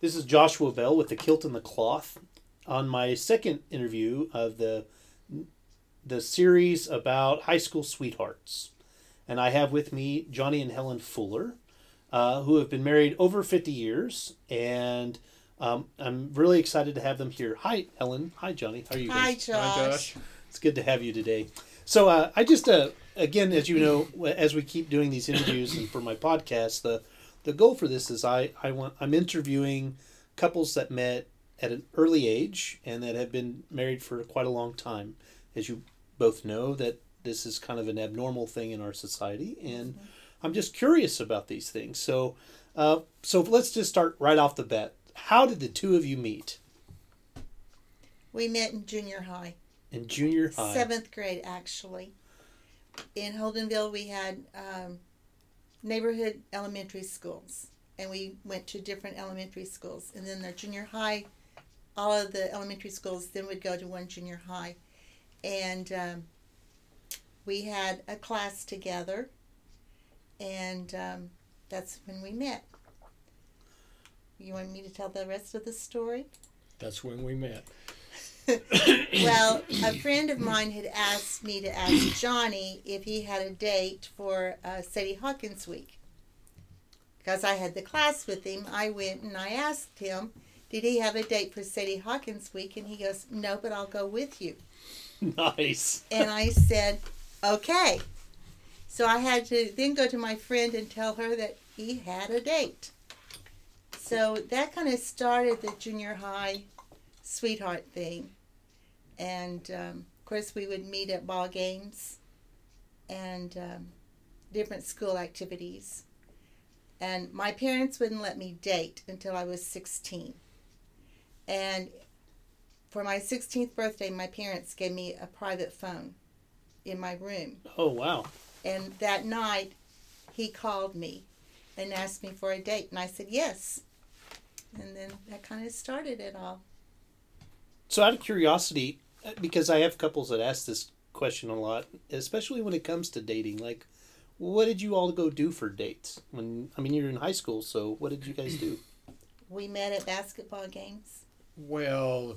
This is Joshua Bell with the Kilt and the Cloth. On my second interview of the the series about high school sweethearts, and I have with me Johnny and Helen Fuller, uh, who have been married over fifty years, and um, I'm really excited to have them here. Hi, Helen. Hi, Johnny. How are you? Hi, guys? Josh. Hi, Josh. It's good to have you today. So uh, I just uh, again, as you know, as we keep doing these interviews and for my podcast, the the goal for this is I I want I'm interviewing couples that met at an early age and that have been married for quite a long time. As you both know, that this is kind of an abnormal thing in our society, and I'm just curious about these things. So, uh, so let's just start right off the bat. How did the two of you meet We met in junior high, in junior high? seventh grade actually. In Holdenville, we had um, neighborhood elementary schools, and we went to different elementary schools. And then the junior high, all of the elementary schools then would go to one junior high, and um, we had a class together, and um, that's when we met. You want me to tell the rest of the story? That's when we met. well, a friend of mine had asked me to ask Johnny if he had a date for uh, Sadie Hawkins Week. Because I had the class with him, I went and I asked him, did he have a date for Sadie Hawkins Week? And he goes, no, but I'll go with you. Nice. And I said, okay. So I had to then go to my friend and tell her that he had a date. So that kind of started the junior high sweetheart thing. And um, of course, we would meet at ball games and um, different school activities. And my parents wouldn't let me date until I was 16. And for my 16th birthday, my parents gave me a private phone in my room. Oh wow. And that night, he called me and asked me for a date. And I said yes. And then that kind of started it all. So, out of curiosity, because I have couples that ask this question a lot, especially when it comes to dating, like, what did you all go do for dates? When I mean, you're in high school, so what did you guys do? We met at basketball games, Well,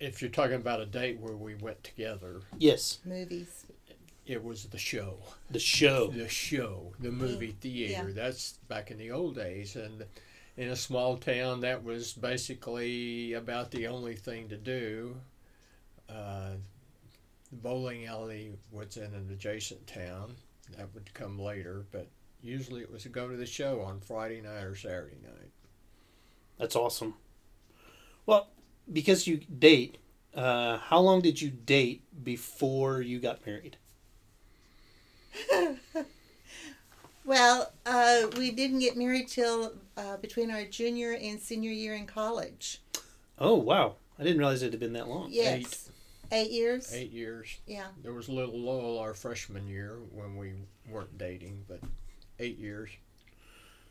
if you're talking about a date where we went together, Yes, movies. it was the show. the show. The show, the movie theater. Yeah. That's back in the old days. And in a small town, that was basically about the only thing to do. Uh, the bowling alley was in an adjacent town. That would come later, but usually it was to go to the show on Friday night or Saturday night. That's awesome. Well, because you date, uh, how long did you date before you got married? Well, uh, we didn't get married till uh, between our junior and senior year in college. Oh wow, I didn't realize it had been that long. Yes. Eight, years? Eight years. Yeah. There was a little lull our freshman year when we weren't dating, but eight years.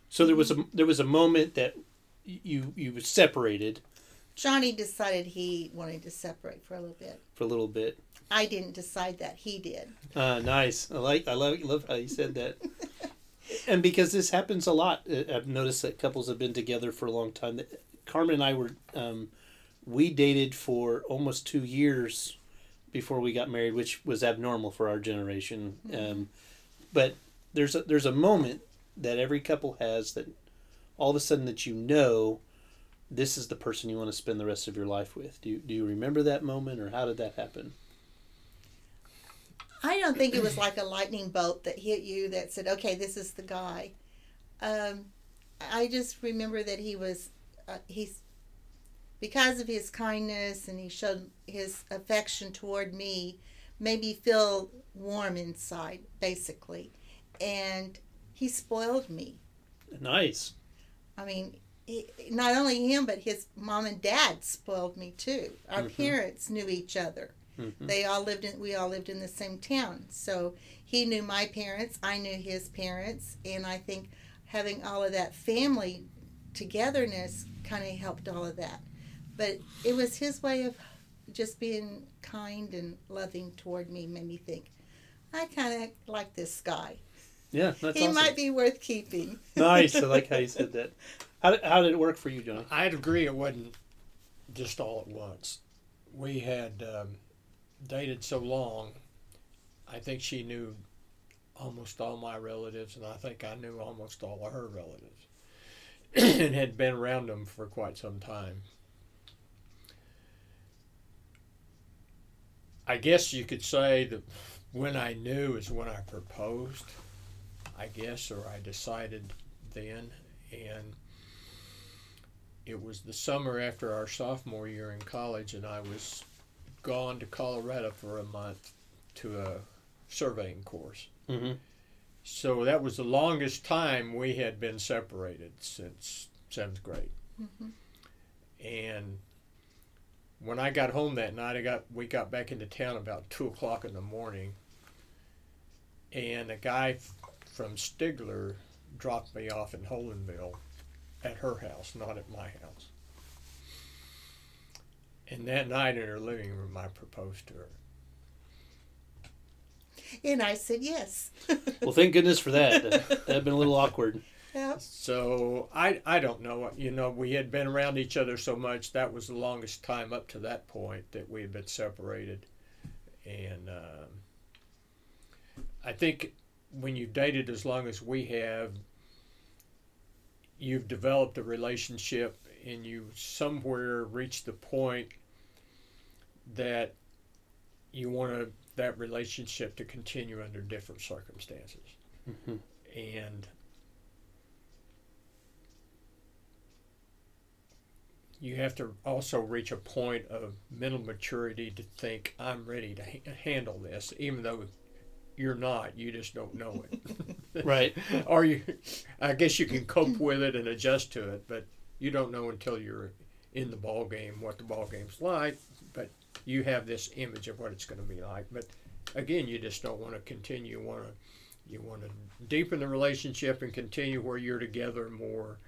So there was a there was a moment that you you were separated Johnny decided he wanted to separate for a little bit. for a little bit. I didn't decide that. He did. Uh, nice. I like. I love. Love how you said that. and because this happens a lot, uh, I've noticed that couples have been together for a long time. Carmen and I were, um, we dated for almost two years before we got married, which was abnormal for our generation. Um, but there's a there's a moment that every couple has that all of a sudden that you know this is the person you want to spend the rest of your life with. Do you, do you remember that moment or how did that happen? I don't think it was like a lightning bolt that hit you that said, okay, this is the guy. Um, I just remember that he was, uh, he's, because of his kindness and he showed his affection toward me, made me feel warm inside, basically. And he spoiled me. Nice. I mean, he, not only him, but his mom and dad spoiled me too. Our Mhm. parents knew each other. Mhm. They all lived in. We all lived in the same town, so he knew my parents. I knew his parents, and I think having all of that family togetherness kind of helped all of that. But it was his way of just being kind and loving toward me. Made me think, I kind of like this guy. Yeah, that's he awesome. might be worth keeping. nice. I like how you said that. How did, how did it work for you, john I'd agree it wasn't just all at once. We had um, dated so long, I think she knew almost all my relatives, and I think I knew almost all of her relatives, and had been around them for quite some time. I guess you could say that when I knew is when I proposed, I guess, or I decided then, and it was the summer after our sophomore year in college, and I was gone to Colorado for a month to a surveying course. Mm-hmm. So that was the longest time we had been separated since seventh grade. Mm-hmm. And when I got home that night, I got we got back into town about two o'clock in the morning, and a guy from Stigler dropped me off in Holdenville at her house, not at my house. And that night in her living room, I proposed to her. And I said yes. Well, thank goodness for that. That'd been a little awkward. Yep. So I I don't know. You know, we had been around each other so much. That was the longest time up to that point that we had been separated, and um, I think when you've dated as long as we have, you've developed a relationship, and you somewhere reach the point that you want to that relationship to continue under different circumstances, Mhm. and you have to also reach a point of mental maturity to think I'm ready to ha- handle this, even though you're not. You just don't know it, Right. or you, I guess you can cope with it and adjust to it, but you don't know until you're in the ball game what the ball game's like. But you have this image of what it's going to be like. But again, you just don't want to continue. You want to you want to deepen the relationship and continue where you're together more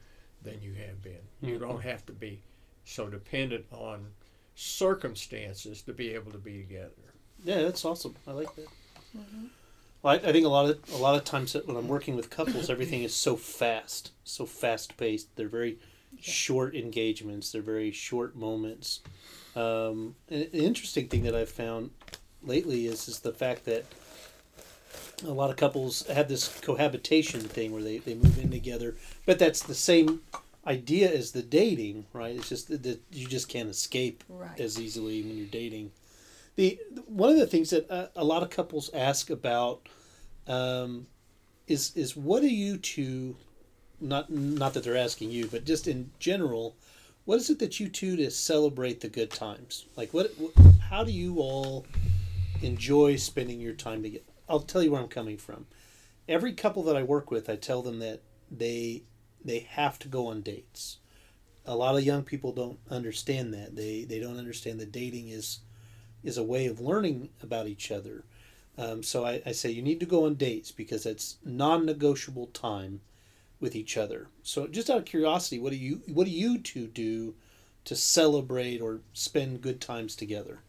than you have been. You Mhm. don't have to be so dependent on circumstances to be able to be together. Yeah, that's awesome. I like that. Mhm. Well, I, I think a lot of a lot of times when I'm working with couples, everything is so fast, so fast paced. They're very short engagements. They're very short moments. Um, an, an interesting thing that I've found lately is is the fact that a lot of couples have this cohabitation thing where they, they move in together, but that's the same idea is the dating, right? It's just that you just can't escape Right. as easily when you're dating. The one of the things that uh, a lot of couples ask about um, is is what do you two not not that they're asking you, but just in general, what is it that you two to celebrate the good times? Like what, what how do you all enjoy spending your time together? I'll tell you where I'm coming from. Every couple that I work with, I tell them that they they have to go on dates. A lot of young people don't understand that. They they don't understand that dating is is a way of learning about each other. Um, so I, I say you need to go on dates because it's non-negotiable time with each other. So just out of curiosity, what do you what do you two do to celebrate or spend good times together?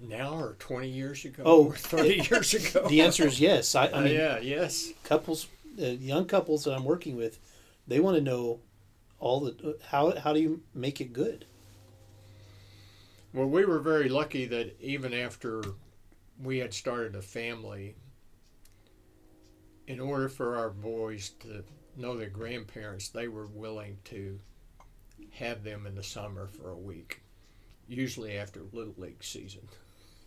Now or 20 years ago Oh. or 30 years ago? The answer is yes. I, I Uh, yeah, yes. couples, uh, young couples that I'm working with, they want to know all the how how do you make it good? Well, we were very lucky that even after we had started a family, in order for our boys to know their grandparents, they were willing to have them in the summer for a week, usually after Little League season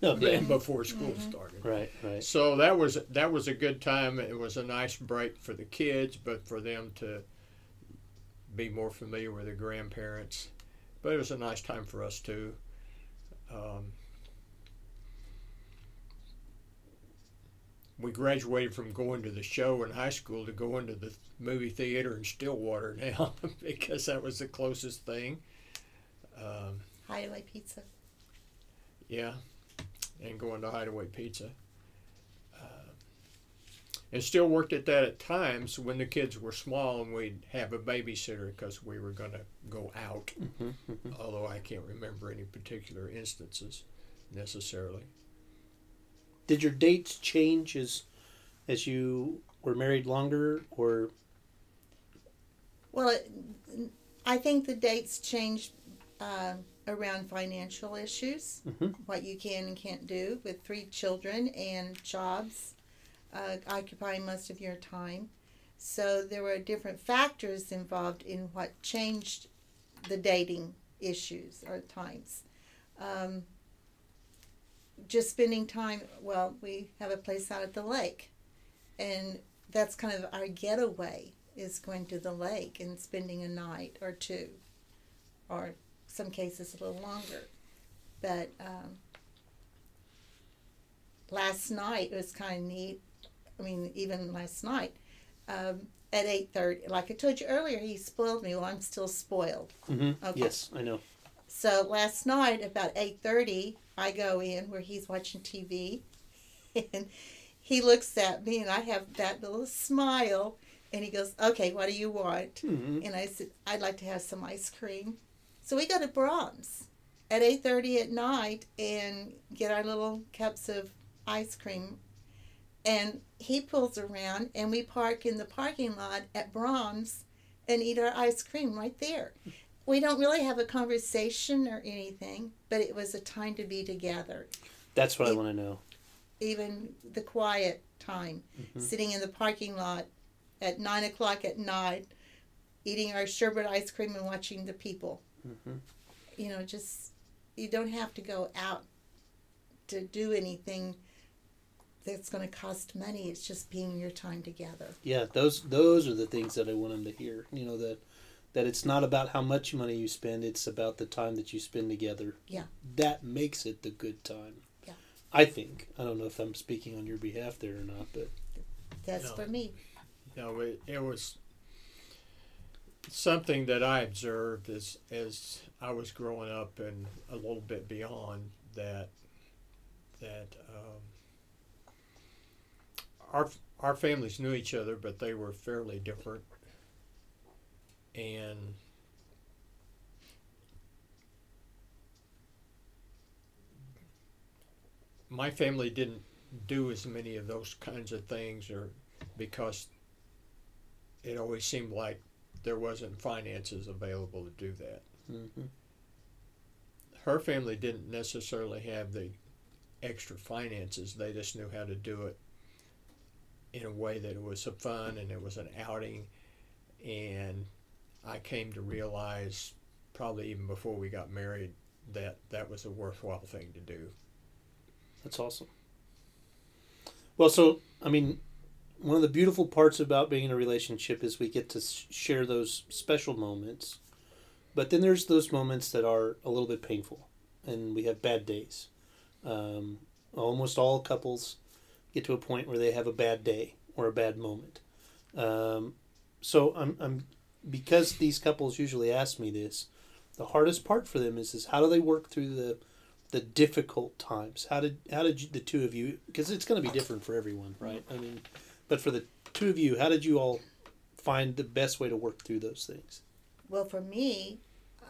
No, and before school started. right, right. So that was that was a good time. It was a nice break for the kids, but for them to be more familiar with their grandparents. But it was a nice time for us too. Um, we graduated from going to the show in high school to going to the movie theater in Stillwater now because that was the closest thing. Um, Hideaway Pizza. yeah, and going to Hideaway Pizza. Uh, and still worked at that at times when the kids were small and we'd have a babysitter because we were going to go out. Mhm, mhm. Although I can't remember any particular instances necessarily. Did your dates change as as you were married longer, or Well, it, I think the dates changed. uh, around financial issues, Mhm. what you can and can't do with three children and jobs uh, occupying most of your time. So there were different factors involved in what changed the dating issues or times. Um, just spending time, well, we have a place out at the lake, and that's kind of our getaway is going to the lake and spending a night or two, or some cases a little longer. But um, last night it was kind of neat. I mean, even last night um, at eight thirty, like I told you earlier, he spoiled me. Well, I'm still spoiled. hmm Okay. Yes, I know. So last night about eight thirty, I go in where he's watching TV, and he looks at me, and I have that little smile, and he goes, "Okay, what do you want?" hmm And I said, "I'd like to have some ice cream." So we go to Braum's at eight thirty at night and get our little cups of ice cream, and he pulls around, and we park in the parking lot at Braum's and eat our ice cream right there. We don't really have a conversation or anything, but it was a time to be together. That's what I want to know. Even the quiet time, Mhm. sitting in the parking lot at nine o'clock at night, eating our sherbet ice cream and watching the people. Hmm You know, just you don't have to go out to do anything that's going to cost money. It's just being your time together. Yeah, those those are the things that I want them to hear. You know that that it's not about how much money you spend; it's about the time that you spend together. Yeah. that makes it the good time. Yeah. I think. I don't know if I'm speaking on your behalf there or not, but That's No. for me. No, it, it was something that I observed as as I was growing up and a little bit beyond that. That um, our our families knew each other, but they were fairly different, and my family didn't do as many of those kinds of things, or because it always seemed like there wasn't finances available to do that. hmm Her family didn't necessarily have the extra finances. They just knew how to do it in a way that it was fun and it was an outing. And I came to realize, probably even before we got married, that that was a worthwhile thing to do. that's awesome. Well, so I mean, one of the beautiful parts about being in a relationship is we get to share those special moments, but then there's those moments that are a little bit painful, and we have bad days. Um, almost all couples get to a point where they have a bad day or a bad moment. Um, so I'm, I'm because these couples usually ask me this. The hardest part for them is is how do they work through the the difficult times? How did how did you, the two of you? Because it's going to be different for everyone, right? I mean, but for the two of you, how did you all find the best way to work through those things? Well, for me,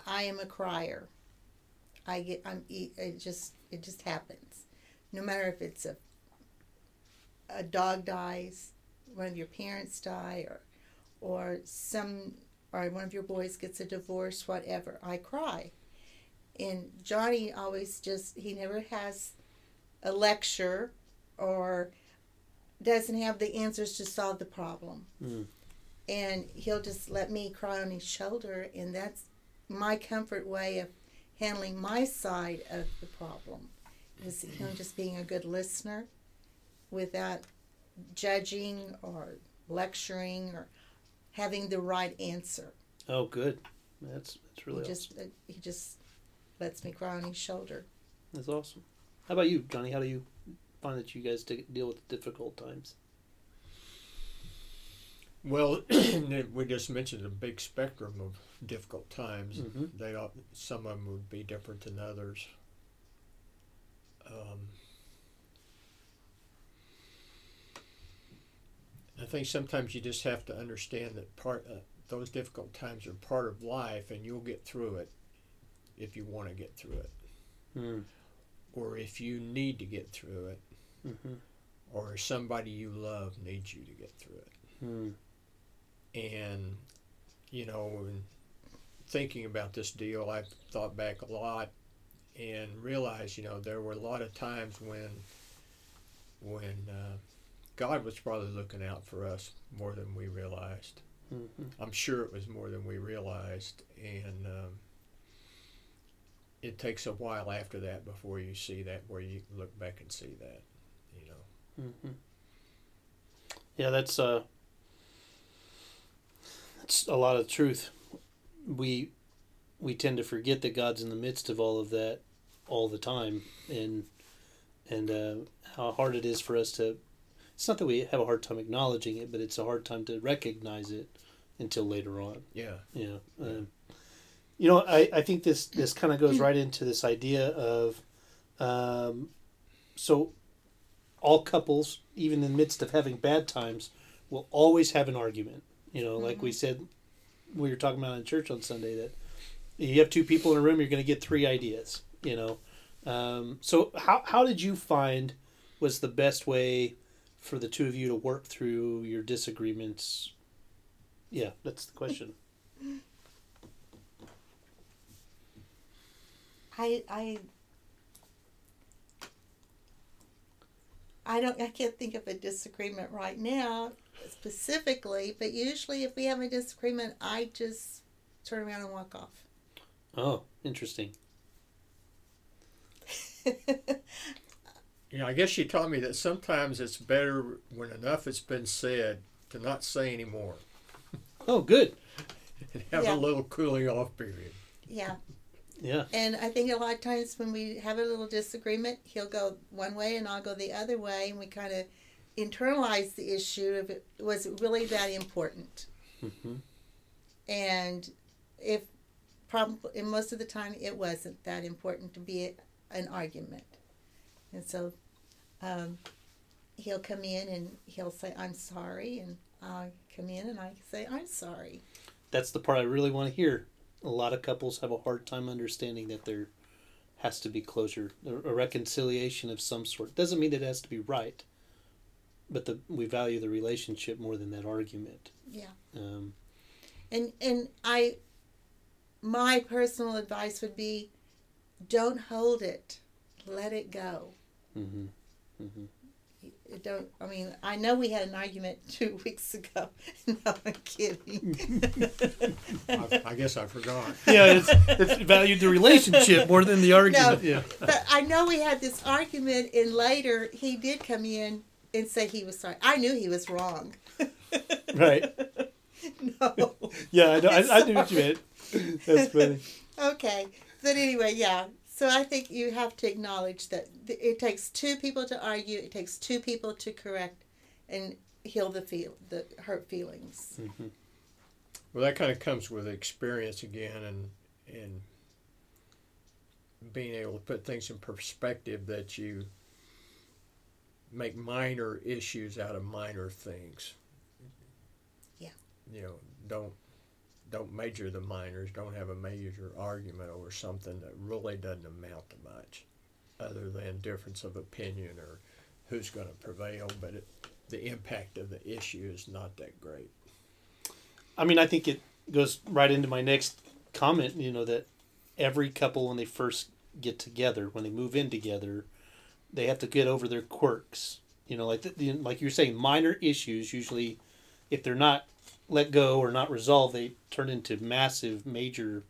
I am a crier. I get I'm it just it just happens. No matter if it's a a dog dies, one of your parents die or or some or one of your boys gets a divorce, whatever, I cry. And Johnny always just he never has a lecture or doesn't have the answers to solve the problem. Mm. And he'll just let me cry on his shoulder and that's my comfort way of handling my side of the problem. Is him just being a good listener without judging or lecturing or having the right answer. Oh, good. That's that's really he awesome. just uh, he just lets me cry on his shoulder. That's awesome. How about you, Johnny? How do you find that you guys de- deal with difficult times? Well, we just mentioned a big spectrum of difficult times. Mm-hmm. They all, some of them would be different than others. Um, I think sometimes you just have to understand that part uh, those difficult times are part of life, and you'll get through it if you want to get through it, Mm. or if you need to get through it, Mm-hmm. or somebody you love needs you to get through it. Mm. and you know, thinking about this deal, I thought back a lot and realized, you know, there were a lot of times when when uh, God was probably looking out for us more than we realized. Mm-hmm. I'm sure it was more than we realized, and um, it takes a while after that before you see that, where you look back and see that, you know. hmm Yeah, that's uh, that's a lot of truth. We we tend to forget that God's in the midst of all of that all the time, and and uh, how hard it is for us to. It's not that we have a hard time acknowledging it, but it's a hard time to recognize it until later on. Yeah. Yeah. Um, you know, I, I think this, this kind of goes right into this idea of, um, so all couples, even in the midst of having bad times, will always have an argument. You know, like we said, we were talking about in church on Sunday that you have two people in a room, you're going to get three ideas. You know, um, so how how did you find was the best way for the two of you to work through your disagreements? Yeah, that's the question. I I I don't I can't think of a disagreement right now specifically, but usually if we have a disagreement, I just turn around and walk off. Oh, interesting. Yeah, I guess you taught me that sometimes it's better when enough has been said to not say anymore Oh, good. and have Yeah. a little cooling off period. yeah. Yeah. And I think a lot of times when we have a little disagreement, he'll go one way and I'll go the other way, and we kind of internalize the issue of it was it really that important. hmm And if probably, and most of the time, it wasn't that important to be a, an argument. And so um, he'll come in and he'll say, I'm sorry. And I come in and I say, I'm sorry. That's the part I really want to hear. A lot of couples have a hard time understanding that there has to be closure, a a reconciliation of some sort. Doesn't mean that it has to be right, but the we value the relationship more than that argument. Yeah. Um, And, and I, my personal advice would be don't hold it, let it go. hmm hmm You Don't I mean I know we had an argument two weeks ago. No, I'm kidding. I, I guess I forgot. Yeah, it's, it's valued the relationship more than the argument. No. Yeah. But I know we had this argument, and later he did come in and say he was sorry. I knew he was wrong. Right. no. Yeah, I know. I, I knew what you meant. That's funny. Okay. But anyway, yeah. So I think you have to acknowledge that it takes two people to argue. It takes two people to correct and heal the feel the hurt feelings. hmm Well, that kind of comes with experience again, and and being able to put things in perspective that you make minor issues out of minor things. Yeah. You know, don't don't major the minors. Don't have a major argument over something that really doesn't amount to much, other than difference of opinion or who's going to prevail. But it, the impact of the issue is not that great. I mean, I think it goes right into my next comment. You know that every couple when they first get together, when they move in together, they have to get over their quirks. You know, like the, like you're saying, minor issues usually, if they're not let go or not resolved, they turn into massive, major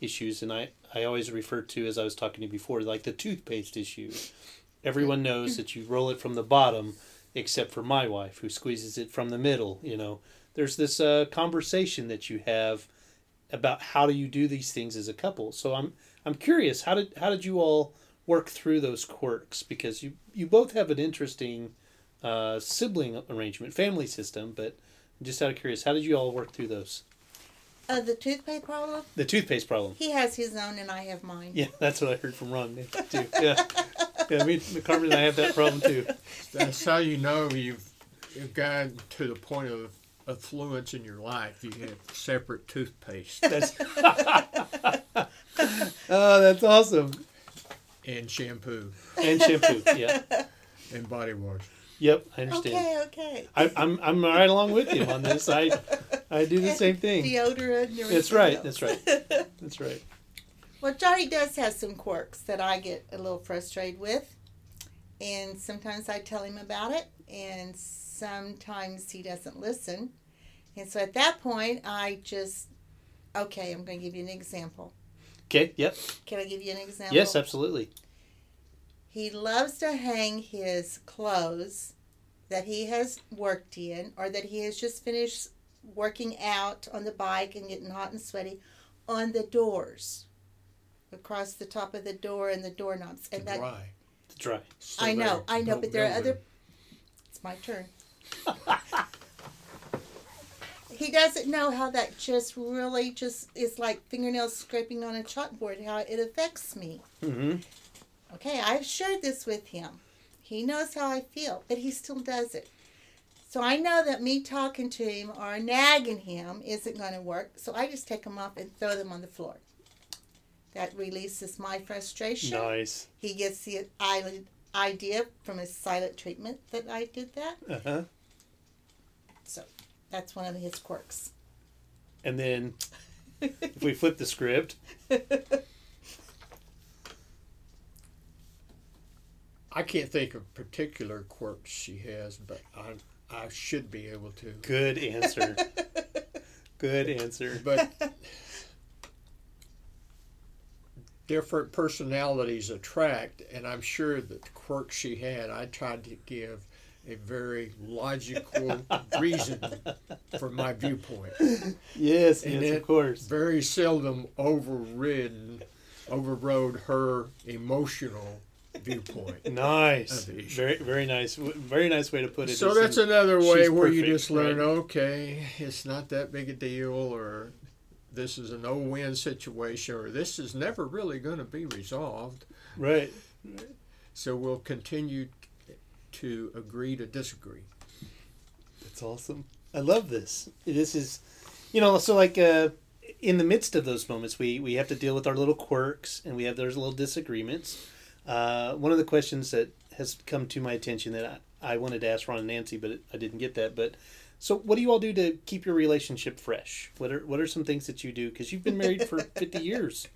issues. And I I always refer to as I was talking to you before, like the toothpaste issue. Everyone knows that you roll it from the bottom, except for my wife who squeezes it from the middle. You know, there's this uh, conversation that you have about how do you do these things as a couple. So I'm I'm curious how did how did you all work through those quirks because you you both have an interesting uh, sibling arrangement, family system, but just out of curious, how did you all work through those? Uh, the toothpaste problem. The toothpaste problem. He has his own, and I have mine. Yeah, that's what I heard from Ron too. Yeah, yeah. Me, Carmen, and I have that problem too. That's how you know you've, you've gotten to the point of affluence in your life. You have separate toothpaste That's. oh, that's awesome. and shampoo And shampoo. Yeah. and body wash. Yep, I understand. Okay, okay. I, I'm I'm right along with you on this. I I do the same thing. Deodorant and. That's right, that's right. That's right. well, Johnny does have some quirks that I get a little frustrated with. And sometimes I tell him about it, and sometimes he doesn't listen. And so at that point, I just, okay, I'm going to give you an example. Okay. Yep. Can I give you an example? Yes, absolutely. He loves to hang his clothes that he has worked in or that he has just finished working out on the bike and getting hot and sweaty on the doors across the top of the door and the doorknobs and that dry. It's dry. So I know, I know, but there are other. with It's my turn. he doesn't know how that just really just is like fingernails scraping on a chalkboard. How it affects me. Mm-hmm. Okay, I've shared this with him. He knows how I feel, but he still does it. So I know that me talking to him or nagging him isn't going to work. So I just take them off and throw them on the floor. That releases my frustration. Nice. He gets the idea from his silent treatment that I did that. Uh huh. So that's one of his quirks. And then if we flip the script, I can't think of particular quirks she has, but I I should be able to. good answer. Good answer. But different personalities attract, and I'm sure that the quirks she had, I tried to give a very logical reason for my viewpoint. Yes, And yes, of course. Very seldom overridden, overrode her emotional viewpoint. Nice. Of the issue. Very, very nice. Very nice way to put it. So It's that's in- another way she's where you just learn, right? okay, it's not that big a deal, or this is a no-win situation, or this is never really going to be resolved. right. So we'll continue to agree to disagree. That's awesome. I love this. This is, you know, so like uh, in the midst of those moments, we we have to deal with our little quirks and we have those little disagreements. Uh, one of the questions that has come to my attention that I, I wanted to ask Ron and Nancy, but I didn't get that. But so, what do you all do to keep your relationship fresh? What are what are some things that you do? Because you've been married for fifty years.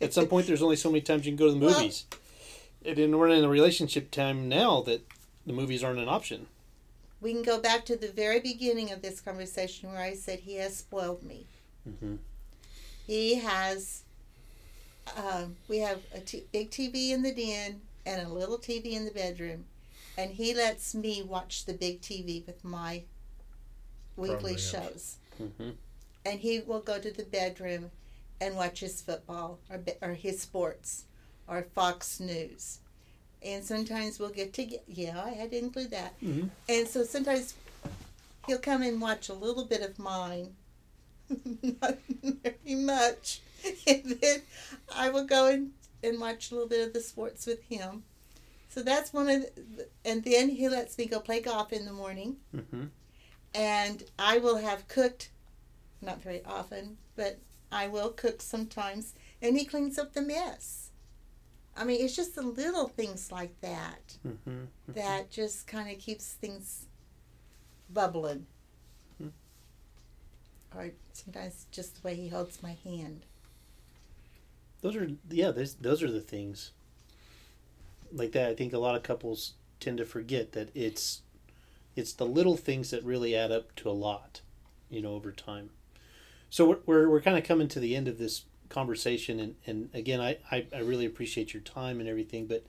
At some point, there's only so many times you can go to the Well- movies. and we're in a relationship time now that the movies aren't an option. We can go back to the very beginning of this conversation where I said he has spoiled me. Mm-hmm. He has. Um, we have a t- big TV in the den and a little TV in the bedroom, and he lets me watch the big TV with my weekly Programs. shows. Mm-hmm. And he will go to the bedroom and watch his football or be- or his sports or Fox News. And sometimes we'll get together. Yeah, I had to include that. Mhm. And so sometimes he'll come and watch a little bit of mine, not very much, and then I will go and, and watch a little bit of the sports with him. So that's one of, the, and then he lets me go play golf in the morning, Mm-hmm. and I will have cooked, not very often, but I will cook sometimes, and he cleans up the mess. I mean, it's just the little things like that Mm-hmm. that just kind of keeps things bubbling. Hmm. Or sometimes just the way he holds my hand. Those are yeah, those those are the things. Like that, I think a lot of couples tend to forget that it's it's the little things that really add up to a lot, you know, over time. So we're we're, we're kind of coming to the end of this conversation, and and again, I, I I really appreciate your time and everything, but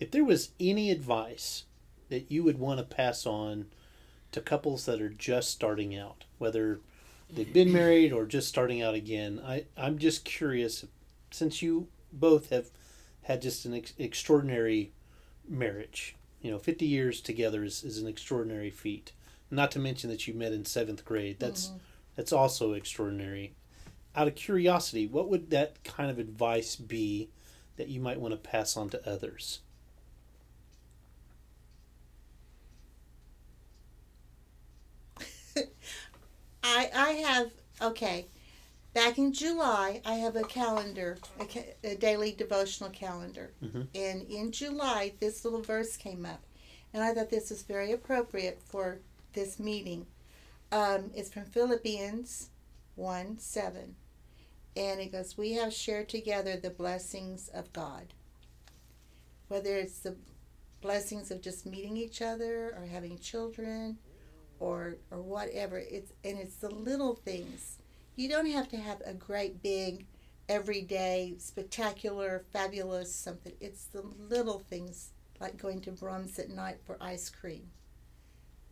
if there was any advice that you would want to pass on to couples that are just starting out, whether they've been married or just starting out again, I I'm just curious since you both have had just an ex- extraordinary marriage, you know, 50 years together is, is an extraordinary feat. Not to mention that you met in seventh grade. That's mm-hmm. that's also extraordinary. Out of curiosity, what would that kind of advice be that you might want to pass on to others? I I have okay. Back in July, I have a calendar, a, ca- a daily devotional calendar, Mhm. and in July, this little verse came up, and I thought this was very appropriate for this meeting. Um, it's from Philippians 1 7. And it goes, We have shared together the blessings of God. Whether it's the blessings of just meeting each other or having children or or whatever. It's and it's the little things. You don't have to have a great big everyday spectacular fabulous something. It's the little things like going to Braum's at night for ice cream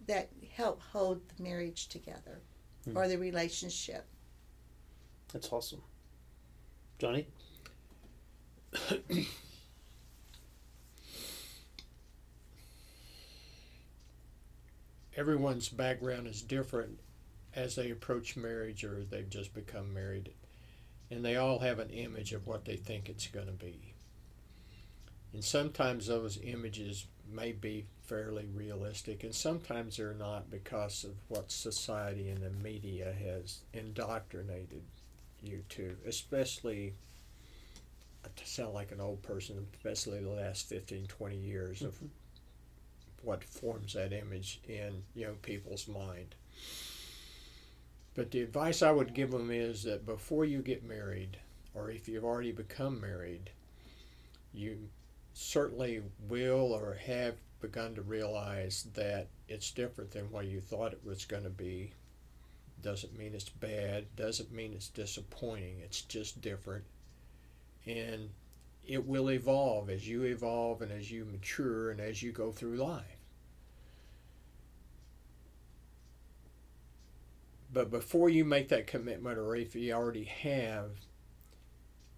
that help hold the marriage together Hmm. or the relationship. That's awesome. Johnny? everyone's background is different as they approach marriage or they've just become married. And they all have an image of what they think it's going to be. And sometimes those images may be fairly realistic, and sometimes they're not because of what society and the media has indoctrinated you to, especially to sound like an old person, especially the last 15, 20 years of mm-hmm. what forms that image in young people's mind. But the advice I would give them is that before you get married, or if you've already become married, you certainly will or have begun to realize that it's different than what you thought it was going to be. Doesn't mean it's bad, doesn't mean it's disappointing, it's just different. And it will evolve as you evolve and as you mature and as you go through life. But before you make that commitment, or if you already have,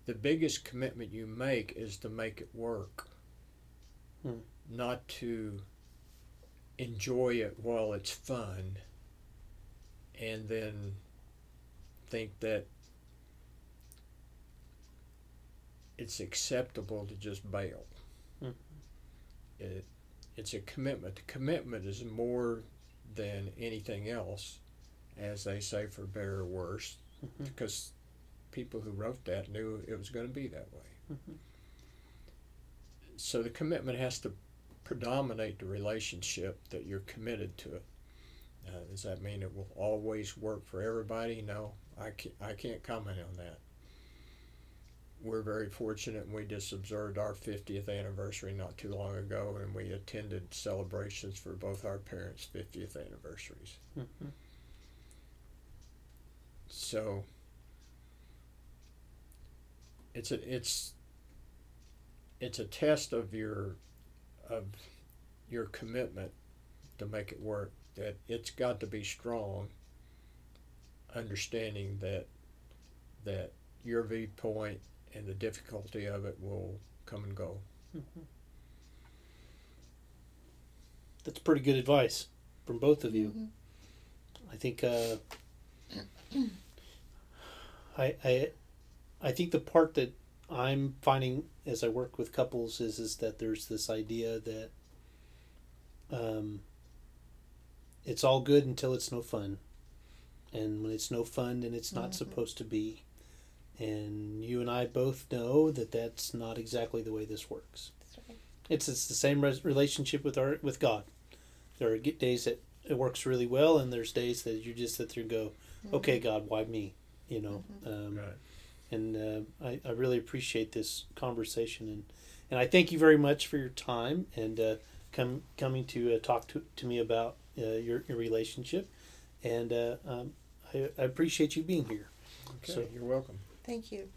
the biggest commitment you make is to make it work, Hmm. not to enjoy it while it's fun and then think that it's acceptable to just bail. Mhm. It, it's a commitment. The commitment is more than anything else, as they say, for better or worse, Mhm. because people who wrote that knew it was going to be that way. Mhm. So the commitment has to predominate the relationship that you're committed to it. Uh, does that mean it will always work for everybody? No, I can't, I can't comment on that. We're very fortunate, and we just observed our 50th anniversary not too long ago, and we attended celebrations for both our parents' 50th anniversaries. Mhm. So it's a it's it's a test of your of your commitment to make it work. That it's got to be strong. Understanding that that your viewpoint and the difficulty of it will come and go. Mhm. That's pretty good advice from both of you. Mhm. I think uh, I I I think the part that I'm finding as I work with couples is is that there's this idea that um, it's all good until it's no fun, and when it's no fun, then it's not Mhm. supposed to be. And you and I both know that that's not exactly the way this works. Right. It's it's the same res- relationship with our with God. There are days that it works really well, and there's days that you just sit there and go, "Okay, God, why me?" You know. Um, Right. and uh, I, I really appreciate this conversation and and I thank you very much for your time and uh, come coming to uh, talk to, to me about uh, your, your relationship and uh, um, I, I appreciate you being here Okay, So- you're welcome. Thank you.